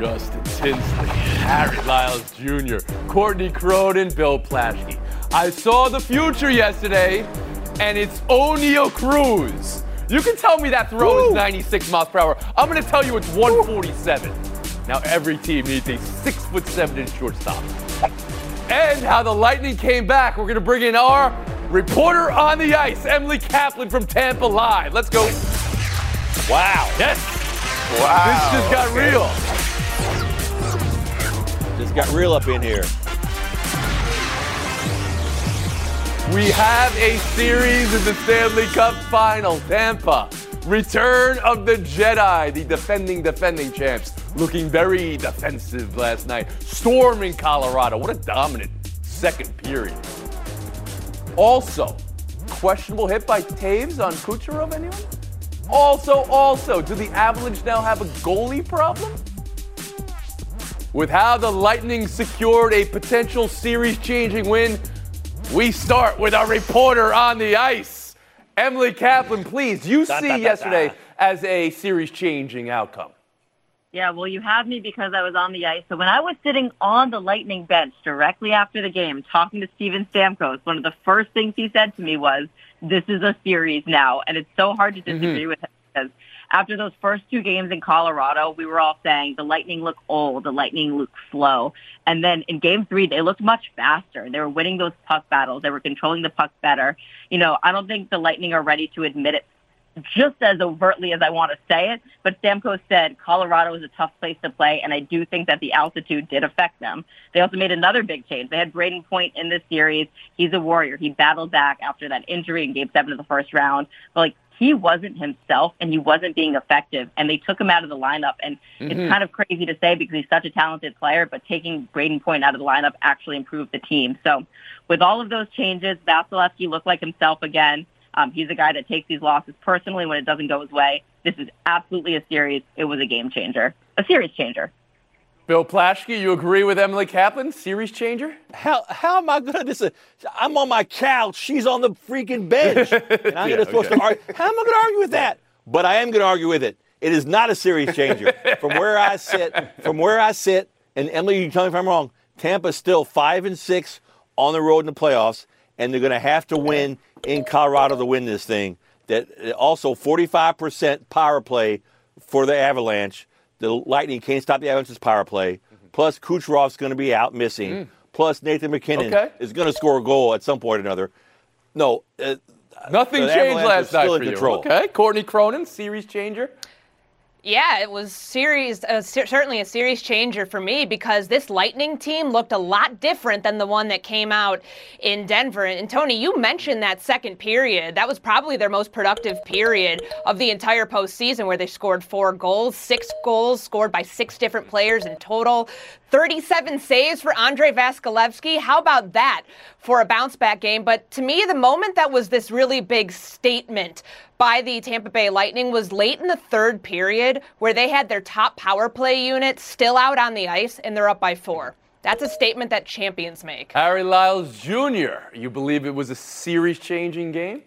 Justin Tinsley, Harry Lyles Jr., Courtney Cronin, Bill Plaschke. I saw the future yesterday, and it's Oneil Cruz. You can tell me that throw Woo. is 96 miles per hour. I'm going to tell you it's 147. Woo. Now every team needs a six foot seven inch shortstop. And how the Lightning came back. We're going to bring in our reporter on the ice, Emily Kaplan from Tampa Live. Let's go. Wow. Yes. Wow. This just got okay. real. Just got real up in here. We have a series in the Stanley Cup final. Tampa, return of the Jedi, the defending, defending champs, looking very defensive last night. Storming Colorado. What a dominant second period. Also, questionable hit by Toews on Kucherov, anyone? Also, also, do the Avalanche now have a goalie problem? With how the Lightning secured a potential series changing win, we start with our reporter on the ice. Emily Kaplan, please. You da, see da, da, yesterday as a series changing outcome. Yeah, well, you have me because I was on the ice. So when I was sitting on the Lightning bench directly after the game, talking to Steven Stamkos, one of the first things he said to me was, "This is a series now," and it's so hard to disagree mm-hmm. with him because after those first two games in Colorado, we were all saying the Lightning look old, the Lightning look slow. And then in game three, they looked much faster. They were winning those puck battles. They were controlling the puck better. You know, I don't think the Lightning are ready to admit it just as overtly as I want to say it, but Stamkos said Colorado is a tough place to play, and I do think that the altitude did affect them. They also made another big change. They had Brayden Point in this series. He's a warrior. He battled back after that injury in Game Seven of the first round. But like he wasn't himself and he wasn't being effective. And they took him out of the lineup. And mm-hmm. it's kind of crazy to say because he's such a talented player but taking Brayden Point out of the lineup actually improved the team. So with all of those changes Vasilevskiy looked like himself again. Um, he's a guy that takes these losses personally when it doesn't go his way. This is absolutely a series it was a game changer a series changer Bill Plaschke, you agree with Emily Kaplan, series changer? How how am I gonna this? I'm on my couch, she's on the freaking bench, and I'm yeah, supposed okay. to argue. How am I gonna argue with that? But I am gonna argue with it. It is not a series changer. from where I sit, from where I sit, and Emily, you tell me if I'm wrong. Tampa's still five and six on the road in the playoffs, and they're gonna have to win in Colorado to win this thing. That also 45% power play for the Avalanche the Lightning can't stop the Avalanche's power play. Mm-hmm. Plus, Kucherov's going to be out missing. Mm. Plus, Nathan MacKinnon okay. is going to score a goal at some point or another. No, uh, nothing changed last night for you. Okay, Courtney Cronin, series changer. Yeah, it was series, uh, certainly a series changer for me because this Lightning team looked a lot different than the one that came out in Denver. And, and Tony, you mentioned that second period. That was probably their most productive period of the entire postseason, where they scored four goals, six goals scored by six different players in total. 37 saves for Andrei Vasilevskiy. How about that for a bounce back game? But to me, the moment that was this really big statement by the Tampa Bay Lightning was late in the third period where they had their top power play unit still out on the ice and they're up by four. That's a statement that champions make. Harry Lyles Jr., you believe it was a series changing game?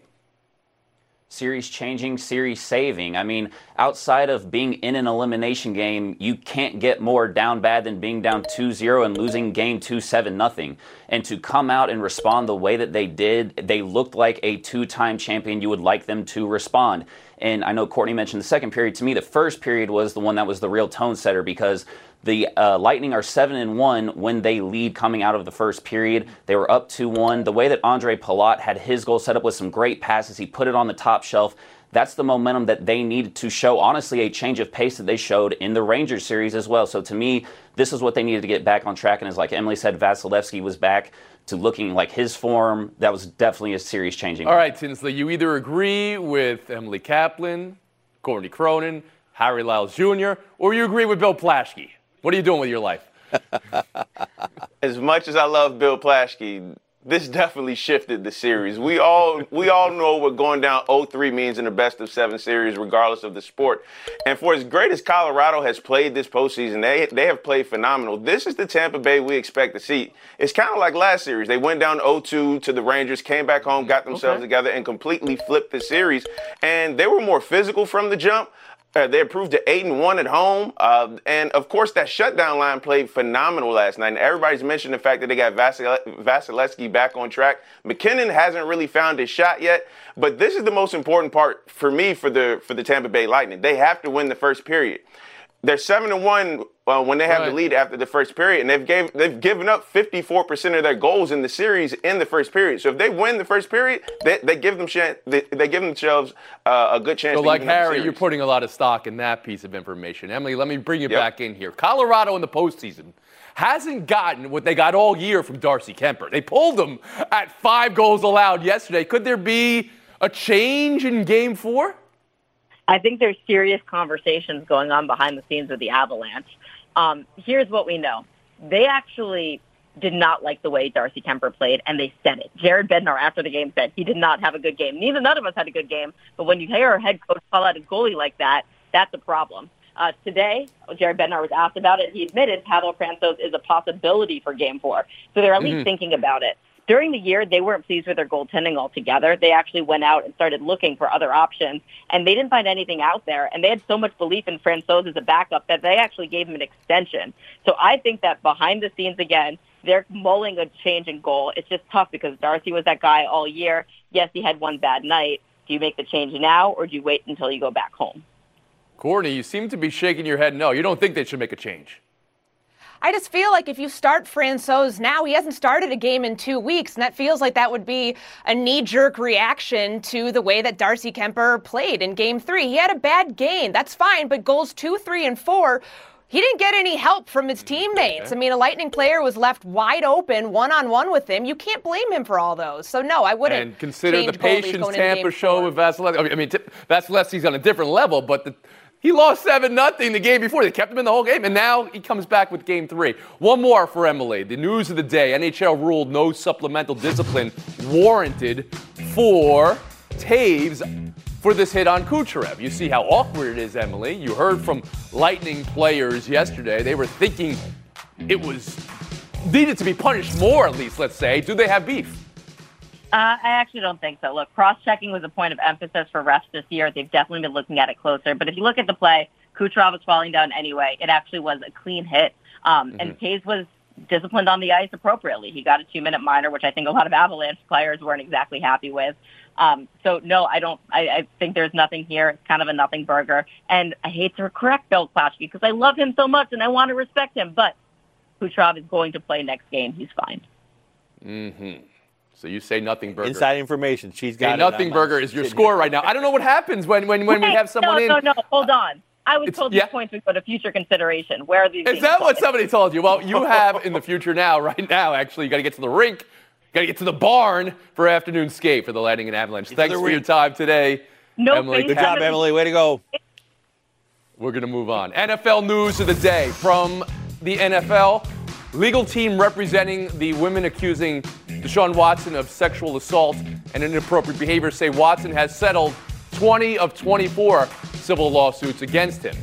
Series changing, series saving. I mean, outside of being in an elimination game, you can't get more down bad than being down 2-0 and losing game 2-7 nothing. And to come out and respond the way that they did, they looked like a two-time champion you would like them to respond. And I know Courtney mentioned the second period. To me, the first period was the one that was the real tone setter because the uh, Lightning are seven and one when they lead coming out of the first period. They were up two one. The way that Ondrej Palat had his goal set up with some great passes, he put it on the top shelf. That's the momentum that they needed to show. Honestly, a change of pace that they showed in the Rangers series as well. So to me, this is what they needed to get back on track. And as like Emily said, Vasilevskiy was back to looking like his form. That was definitely a series changing. All right, Tinsley, you either agree with Emily Kaplan, Courtney Cronin, Harry Lyles Jr., or you agree with Bill Plaschke. What are you doing with your life? as much as I love Bill Plaschke, this definitely shifted the series. We all we all know what going down 0-3 means in the best of seven series, regardless of the sport. And for as great as Colorado has played this postseason, they they have played phenomenal. This is the Tampa Bay we expect to see. It's kind of like last series. They went down 0-2 to the Rangers, came back home, got themselves okay. together, and completely flipped the series. And they were more physical from the jump. Uh, they improved to eight and one at home, uh, and of course that shutdown line played phenomenal last night. And everybody's mentioned the fact that they got Vasil- Vasilevskiy back on track. MacKinnon hasn't really found his shot yet, but this is the most important part for me for the for the Tampa Bay Lightning. They have to win the first period. They're seven and one uh, when they have Right. the lead after the first period, and they've gave they've given up 54 percent of their goals in the series in the first period. So if they win the first period, they, they give them chan- they, they give themselves uh, a good chance. So, to like Harry, you're putting a lot of stock in that piece of information. Emily, let me bring you Yep. back in here. Colorado in the postseason hasn't gotten what they got all year from Darcy Kuemper. They pulled them at five goals allowed yesterday. Could there be a change in game four? I think there's serious conversations going on behind the scenes with the Avalanche. Um, here's what we know. They actually did not like the way Darcy Kuemper played, and they said it. Jared Bednar, after the game, said he did not have a good game. Neither none of us had a good game, but when you hear our head coach call out a goalie like that, that's a problem. Uh, today, Jared Bednar was asked about it. He admitted Pavel Francouz is a possibility for Game Four, so they're at least thinking about it. During the year, they weren't pleased with their goaltending altogether. They actually went out and started looking for other options, and they didn't find anything out there. And they had so much belief in Francouz as a backup that they actually gave him an extension. So I think that behind the scenes, again, they're mulling a change in goal. It's just tough because Darcy was that guy all year. Yes, he had one bad night. Do you make the change now, or do you wait until you go back home? Courtney, you seem to be shaking your head no. You don't think they should make a change. I just feel like if you start Francouz now, he hasn't started a game in two weeks, and that feels like that would be a knee jerk reaction to the way that Darcy Kuemper played in game three. He had a bad game. That's fine, but goals two, three, and four. He didn't get any help from his mm-hmm. teammates. I mean, a Lightning player was left wide open, one on one with him. You can't blame him for all those. So no, I wouldn't. And consider the patience Tampa show with Vasilevskiy. I mean, Vasilevskiy's on a different level, but the, he lost 7 nothing the game before. They kept him in the whole game, and now he comes back with game three. One more for Emily. The news of the day NHL ruled no supplemental discipline warranted for Toews for this hit on Kucherov. You see how awkward it is, Emily. You heard from Lightning players yesterday. They were thinking it was needed to be punished more, at least, let's say. Do they have beef? Uh, I actually don't think so. Look, cross-checking was a point of emphasis for refs this year. They've definitely been looking at it closer. But if you look at the play, Kucherov was falling down anyway. It actually was a clean hit. Um, And Toews was disciplined on the ice appropriately. He got a two-minute minor, which I think a lot of Avalanche players weren't exactly happy with. Um, so no, I don't. I, I think there's nothing here. It's kind of a nothing burger. And I hate to correct Bill Plaschke because I love him so much and I want to respect him. But Kucherov is going to play next game. He's fine. So you say nothing burger. Inside information. She's got Hey, it. nothing I'm, burger is your score right now. I don't know what happens when when, when we have someone no, in. No, no, hold on. I was It's- told yeah. these points would go to future consideration. Where are these? Is being that what somebody told you? Well, you have in the future now, right now, actually, you got to get to the rink, you got to get to the barn for afternoon skate for the Lightning and Avalanche. to Thanks the for your time today, No Emily. face Good job, Emily. Emily. Way to go. We're going to move on. NFL news of the day from the NFL. Legal team representing the women accusing Deshaun Watson of sexual assault and inappropriate behavior say Watson has settled 20 of 24 civil lawsuits against him.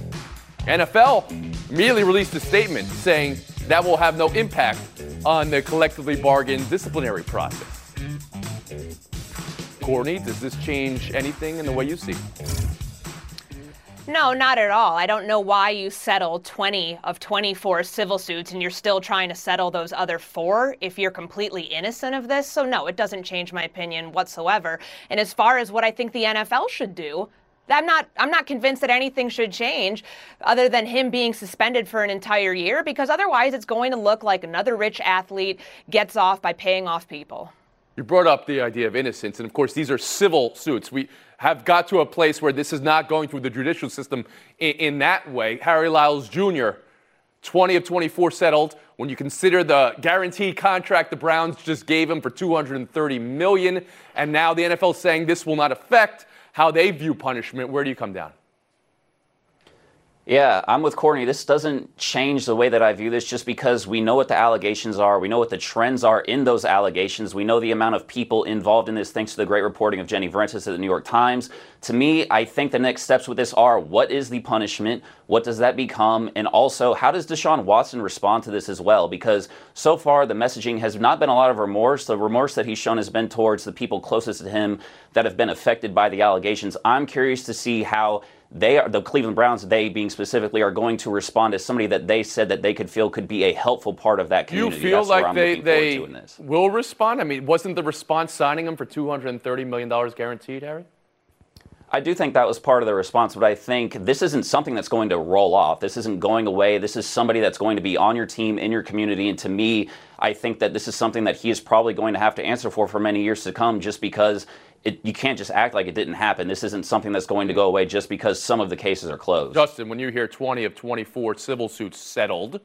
NFL immediately released a statement saying that will have no impact on the collectively bargained disciplinary process. Courtney, does this change anything in the way you see? it? No, not at all. I don't know why you settled 20 of 24 civil suits and you're still trying to settle those other four if you're completely innocent of this. So, no, it doesn't change my opinion whatsoever. And as far as what I think the NFL should do, I'm not I'm not convinced that anything should change other than him being suspended for an entire year because otherwise it's going to look like another rich athlete gets off by paying off people. You brought up the idea of innocence, and of course, these are civil suits. We have got to a place where this is not going through the judicial system in, in that way. Harry Lyles Jr., 20 of 24 settled. When you consider the guaranteed contract the Browns just gave him for 230 million, and now the NFL is saying this will not affect how they view punishment, where do you come down? Yeah, I'm with Courtney. This doesn't change the way that I view this just because we know what the allegations are. We know what the trends are in those allegations. We know the amount of people involved in this thanks to the great reporting of Jenny Vrentas at the New York Times. To me, I think the next steps with this are what is the punishment? What does that become? And also, how does Deshaun Watson respond to this as well? Because so far, the messaging has not been a lot of remorse. The remorse that he's shown has been towards the people closest to him that have been affected by the allegations. I'm curious to see how they are the Cleveland Browns, they being specifically, are going to respond as somebody that they said that they could feel could be a helpful part of that Do you community. feel That's like they, they will respond? I mean, wasn't the response signing him for $230 million guaranteed, Harry? I do think that was part of the response, but I think this isn't something that's going to roll off. This isn't going away. This is somebody that's going to be on your team, in your community. And to me, I think that this is something that he is probably going to have to answer for for many years to come just because it, you can't just act like it didn't happen. This isn't something that's going to go away just because some of the cases are closed. Justin, when you hear 20 of 24 civil suits settled,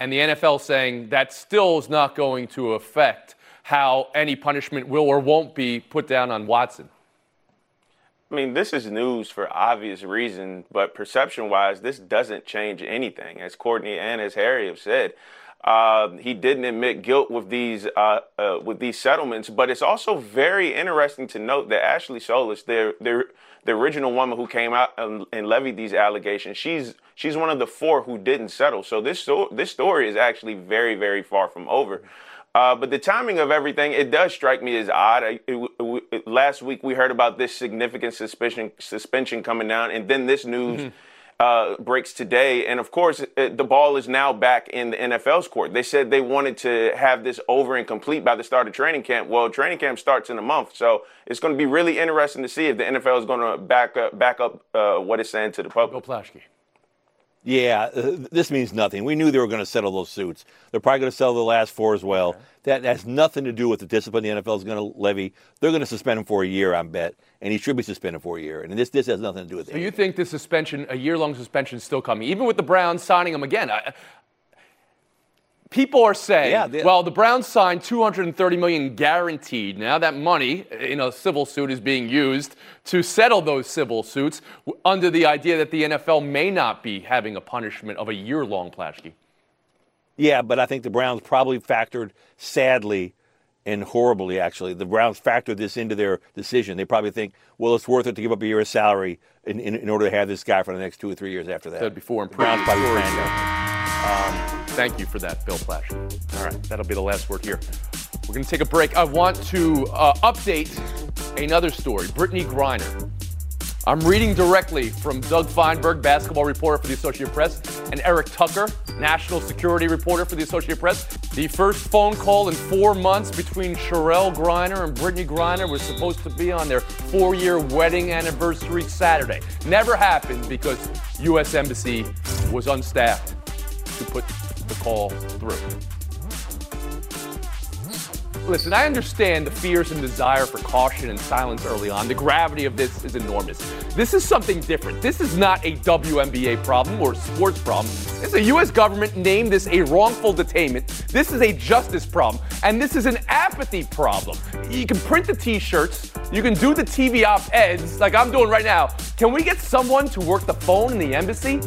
and the NFL saying that still is not going to affect how any punishment will or won't be put down on Watson. I mean, this is news for obvious reason, but perception-wise, this doesn't change anything. As Courtney and as Harry have said, uh, he didn't admit guilt with these uh, uh, with these settlements. But it's also very interesting to note that Ashley Solis, their the original woman who came out and, and levied these allegations, she's she's one of the four who didn't settle. So this this story is actually very very far from over. Uh, but the timing of everything, it does strike me as odd. I, it, it, last week we heard about this significant suspension suspension coming down, and then this news Mm-hmm. Uh, breaks today. And of course, it, the ball is now back in the NFL's court. They said they wanted to have this over and complete by the start of training camp. Well, training camp starts in a month, so it's going to be really interesting to see if the NFL is going to back up back up uh, what it's saying to the public. Plaschke. Yeah, uh, this means nothing. We knew they were going to settle those suits. They're probably going to settle the last four as well. That has nothing to do with the discipline the NFL is going to levy. They're going to suspend him for a year, I bet, and he should be suspended for a year. And this this has nothing to do with So it. you think the suspension, a year-long suspension, is still coming, even with the Browns signing him again? I, people are saying, Yeah, they- well, the Browns signed 230 million guaranteed. Now that money in a civil suit is being used to settle those civil suits under the idea that the NFL may not be having a punishment of a year-long Plaschke. Yeah, but I think the Browns probably factored, sadly and horribly, actually, the Browns factored this into their decision. They probably think, well, it's worth it to give up a year of salary in, in, in order to have this guy for the next two or three years after that. Said before The Browns probably planned that. Um, Thank you for that, Bill Plaschke. All right, that'll be the last word here. We're going to take a break. I want to uh, update another story Brittney Griner. I'm reading directly from Doug Feinberg, basketball reporter for the Associated Press, and Eric Tucker, national security reporter for the Associated Press. The first phone call in four months between Cherelle Griner and Brittney Griner was supposed to be on their four year wedding anniversary Saturday. Never happened because U.S. Embassy was unstaffed to put call through. Listen, I understand the fears and desire for caution and silence early on. The gravity of this is enormous. This is something different. This is not a WNBA problem or sports problem. Is a U.S. government named this a wrongful detainment. This is a justice problem. And this is an apathy problem. You can print the t shirts, you can do the TV op eds like I'm doing right now. Can we get someone to work the phone in the embassy?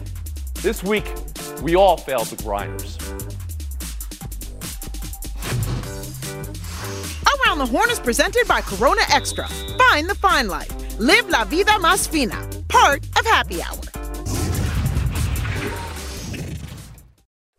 This week, we all failed the Griners. Around the Horn is presented by Corona Extra. Find the fine life. Live la vida más fina. Part of Happy Hour.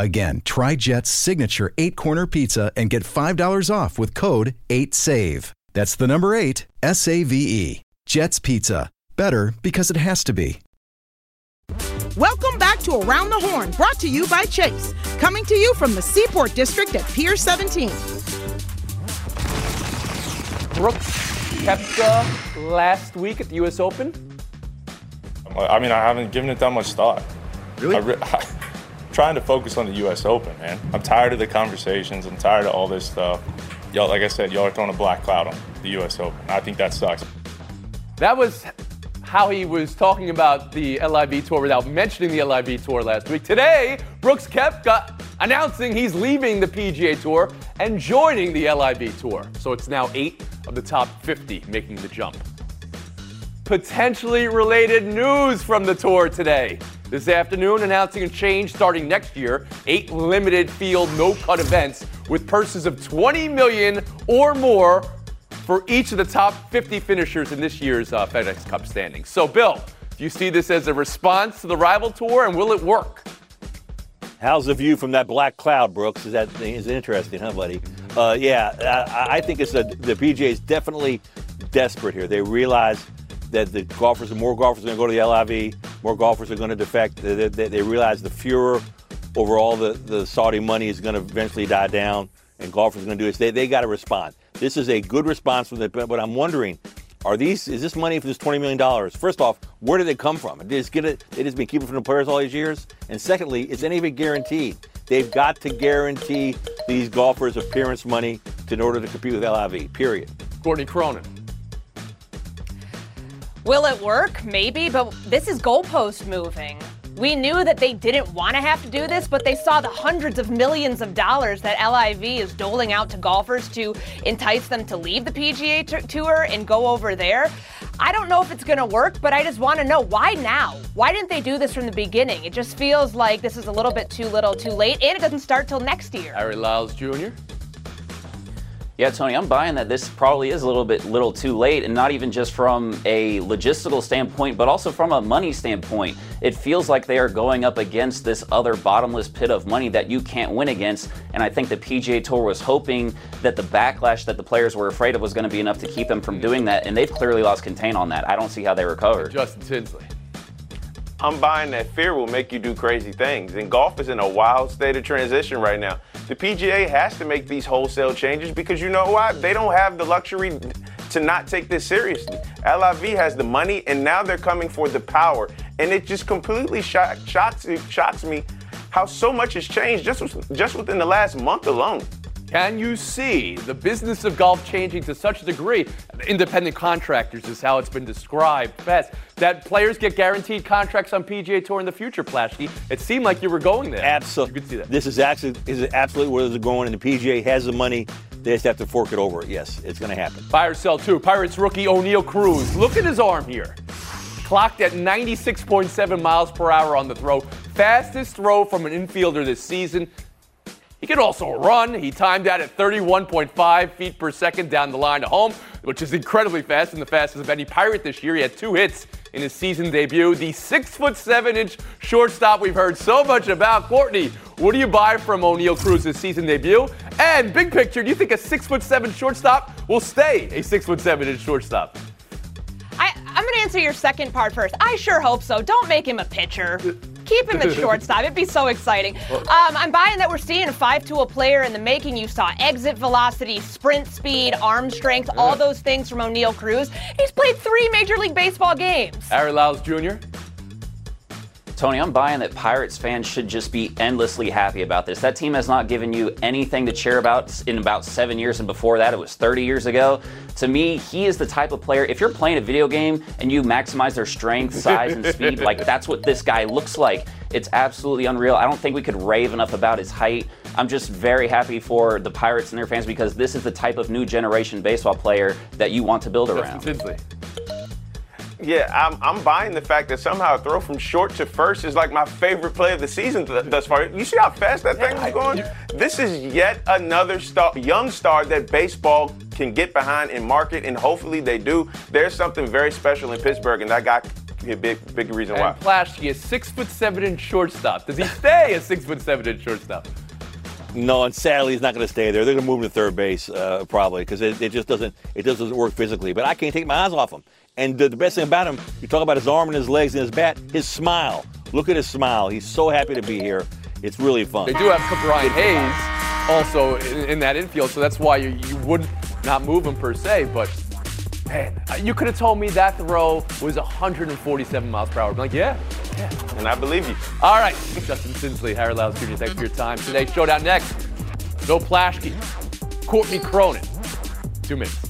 Again, try Jet's signature eight corner pizza and get $5 off with code 8SAVE. That's the number eight, S A V E. Jet's Pizza. Better because it has to be. Welcome back to Around the Horn, brought to you by Chase. Coming to you from the Seaport District at Pier 17. Brooks Koepka last week at the U.S. Open. I mean, I haven't given it that much thought. Really? I re- I'm trying to focus on the U.S. Open, man. I'm tired of the conversations. I'm tired of all this stuff. Y'all, like I said, y'all are throwing a black cloud on the U.S. Open. I think that sucks. That was how he was talking about the LIV tour without mentioning the LIV tour last week. Today, Brooks Koepka announcing he's leaving the PGA Tour and joining the LIV tour. So it's now eight of the top 50 making the jump. Potentially related news from the tour today. This afternoon, announcing a change starting next year, eight limited field no-cut events with purses of 20 million or more for each of the top 50 finishers in this year's uh, FedEx Cup standings. So, Bill, do you see this as a response to the rival tour, and will it work? How's the view from that black cloud, Brooks? Is that is interesting, huh, buddy? Uh, yeah, I, I think it's a, the PGA is definitely desperate here. They realize that the golfers, and more golfers are going to go to the LIV, more golfers are going to defect. They, they, they realize the furor over all the, the Saudi money is going to eventually die down, and golfers are going to do this. They, they got to respond. This is a good response from the. But I'm wondering, are these? Is this money for this 20 million dollars? First off, where did it come from? Did just get it? They just been keeping from the players all these years. And secondly, is any of it guaranteed? They've got to guarantee these golfers appearance money in order to compete with LIV. Period. Courtney Cronin. Will it work? Maybe, but this is goalpost moving. We knew that they didn't want to have to do this, but they saw the hundreds of millions of dollars that LIV is doling out to golfers to entice them to leave the PGA t- Tour and go over there. I don't know if it's going to work, but I just want to know why now? Why didn't they do this from the beginning? It just feels like this is a little bit too little, too late, and it doesn't start till next year. Harry Lyles Jr. Yeah, Tony, I'm buying that this probably is a little bit little too late, and not even just from a logistical standpoint, but also from a money standpoint. It feels like they are going up against this other bottomless pit of money that you can't win against, and I think the PGA Tour was hoping that the backlash that the players were afraid of was going to be enough to keep them from doing that, and they've clearly lost contain on that. I don't see how they recover. Justin Tinsley. I'm buying that fear will make you do crazy things. And golf is in a wild state of transition right now. The PGA has to make these wholesale changes because you know what? They don't have the luxury to not take this seriously. LIV has the money, and now they're coming for the power. And it just completely shock, shocks, shocks me how so much has changed just, just within the last month alone. Can you see the business of golf changing to such a degree? Independent contractors is how it's been described best. That players get guaranteed contracts on PGA Tour in the future, Plaschke. It seemed like you were going there. Absolutely. You could see that. This is actually is absolutely where they're going, and the PGA has the money. They just have to fork it over. Yes, it's going to happen. Buy or sell two. Pirates rookie Oneil Cruz. Look at his arm here. Clocked at 96.7 miles per hour on the throw. Fastest throw from an infielder this season. He can also run. He timed out at 31.5 feet per second down the line to home, which is incredibly fast and the fastest of any Pirate this year. He had two hits in his season debut. The six foot seven inch shortstop we've heard so much about. Courtney, what do you buy from Oneil Cruz's season debut? And big picture, do you think a six foot seven shortstop will stay a six foot seven inch shortstop? I, I'm going to answer your second part first. I sure hope so. Don't make him a pitcher. Uh, Keep him at shortstop. It'd be so exciting. Um, I'm buying that we're seeing a five-tool player in the making. You saw exit velocity, sprint speed, arm strength, all those things from Oneil Cruz. He's played three Major League Baseball games. Harry Lyles Jr. Tony, I'm buying that Pirates fans should just be endlessly happy about this. That team has not given you anything to cheer about in about seven years, and before that, it was 30 years ago. To me, he is the type of player, if you're playing a video game and you maximize their strength, size, and speed, like that's what this guy looks like. It's absolutely unreal. I don't think we could rave enough about his height. I'm just very happy for the Pirates and their fans because this is the type of new generation baseball player that you want to build Justin around. Tinsley. Yeah, I'm, I'm buying the fact that somehow a throw from short to first is like my favorite play of the season th- thus far. You see how fast that thing is going? This is yet another star, young star that baseball can get behind and market, and hopefully they do. There's something very special in Pittsburgh, and that guy a big, big reason why. And Plaschke, a six foot seven inch shortstop. Does he stay a six foot seven inch shortstop? No, and sadly, he's not going to stay there. They're going to move him to third base uh, probably because it, it, just doesn't it just doesn't work physically. But I can't take my eyes off him. And the, the best thing about him, you talk about his arm and his legs and his bat, his smile. Look at his smile. He's so happy to be here. It's really fun. They do have Brian Hayes also in, in that infield, so that's why you, you would not not move him per se. But man, uh, you could have told me that throw was 147 miles per hour. I'm like, yeah, yeah. And I believe you. All right, Justin Tinsley, Harry Lyles Jr., thanks for your time today. Showdown next. Bill Plaschke, Courtney Cronin. Two minutes.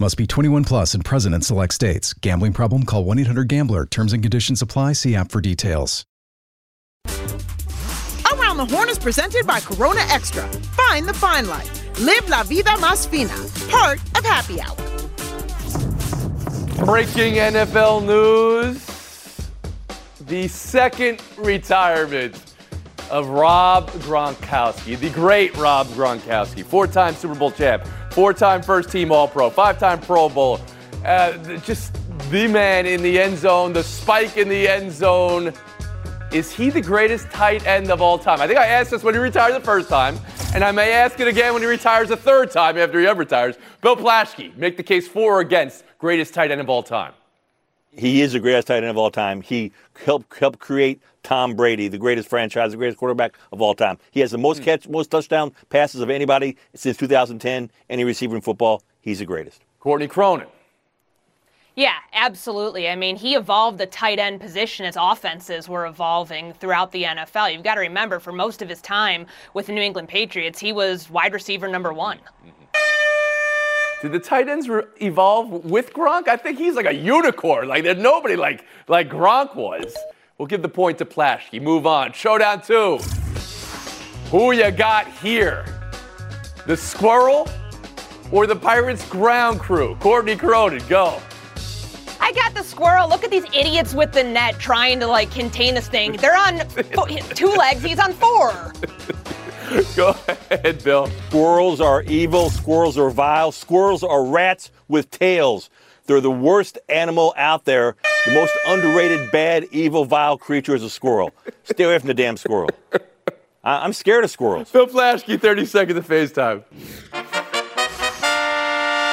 Must be 21 plus and present in select states. Gambling problem? Call 1 800 Gambler. Terms and conditions apply. See app for details. Around the Horn is presented by Corona Extra. Find the fine life. Live la vida más fina. Part of Happy Hour. Breaking NFL news. The second retirement of Rob Gronkowski, the great Rob Gronkowski, four time Super Bowl champ, four time first team All Pro, five time Pro Bowl. Uh, just the man in the end zone, the spike in the end zone. Is he the greatest tight end of all time? I think I asked this when he retired the first time, and I may ask it again when he retires the third time after he ever retires. Bill Plaschke, make the case for or against greatest tight end of all time. He is the greatest tight end of all time. He helped help create Tom Brady, the greatest franchise, the greatest quarterback of all time. He has the most hmm. catch, most touchdown passes of anybody since 2010. Any receiver in football, he's the greatest. Courtney Cronin. Yeah, absolutely. I mean, he evolved the tight end position as offenses were evolving throughout the NFL. You've got to remember, for most of his time with the New England Patriots, he was wide receiver number one. Mm-hmm. Did the tight ends re- evolve with Gronk? I think he's like a unicorn. Like there's nobody like like Gronk was. We'll give the point to Plaschke. Move on. Showdown two. Who you got here? The squirrel or the Pirates ground crew? Courtney Cronin, go. I got the squirrel. Look at these idiots with the net trying to like contain this thing. They're on fo- two legs. He's on four. Go ahead, Bill. Squirrels are evil. Squirrels are vile. Squirrels are rats with tails. They're the worst animal out there. The most underrated, bad, evil, vile creature is a squirrel. Stay away from the damn squirrel. I- I'm scared of squirrels. Bill Plaschke, 30 seconds of FaceTime.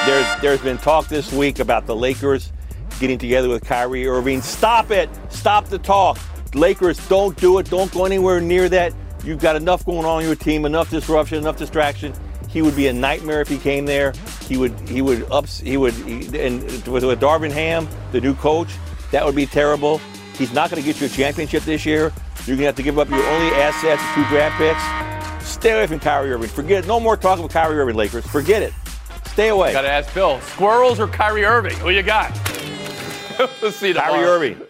There's, there's been talk this week about the Lakers getting together with Kyrie Irving. Stop it. Stop the talk. Lakers, don't do it. Don't go anywhere near that. You've got enough going on in your team, enough disruption, enough distraction. He would be a nightmare if he came there. He would, he would ups, he would, he, and with, with Darvin Ham, the new coach, that would be terrible. He's not going to get you a championship this year. You're going to have to give up your only assets, two draft picks. Stay away from Kyrie Irving. Forget it. No more talk about Kyrie Irving, Lakers. Forget it. Stay away. Got to ask Bill. Squirrels or Kyrie Irving? Who you got? we'll see you Kyrie. Irving.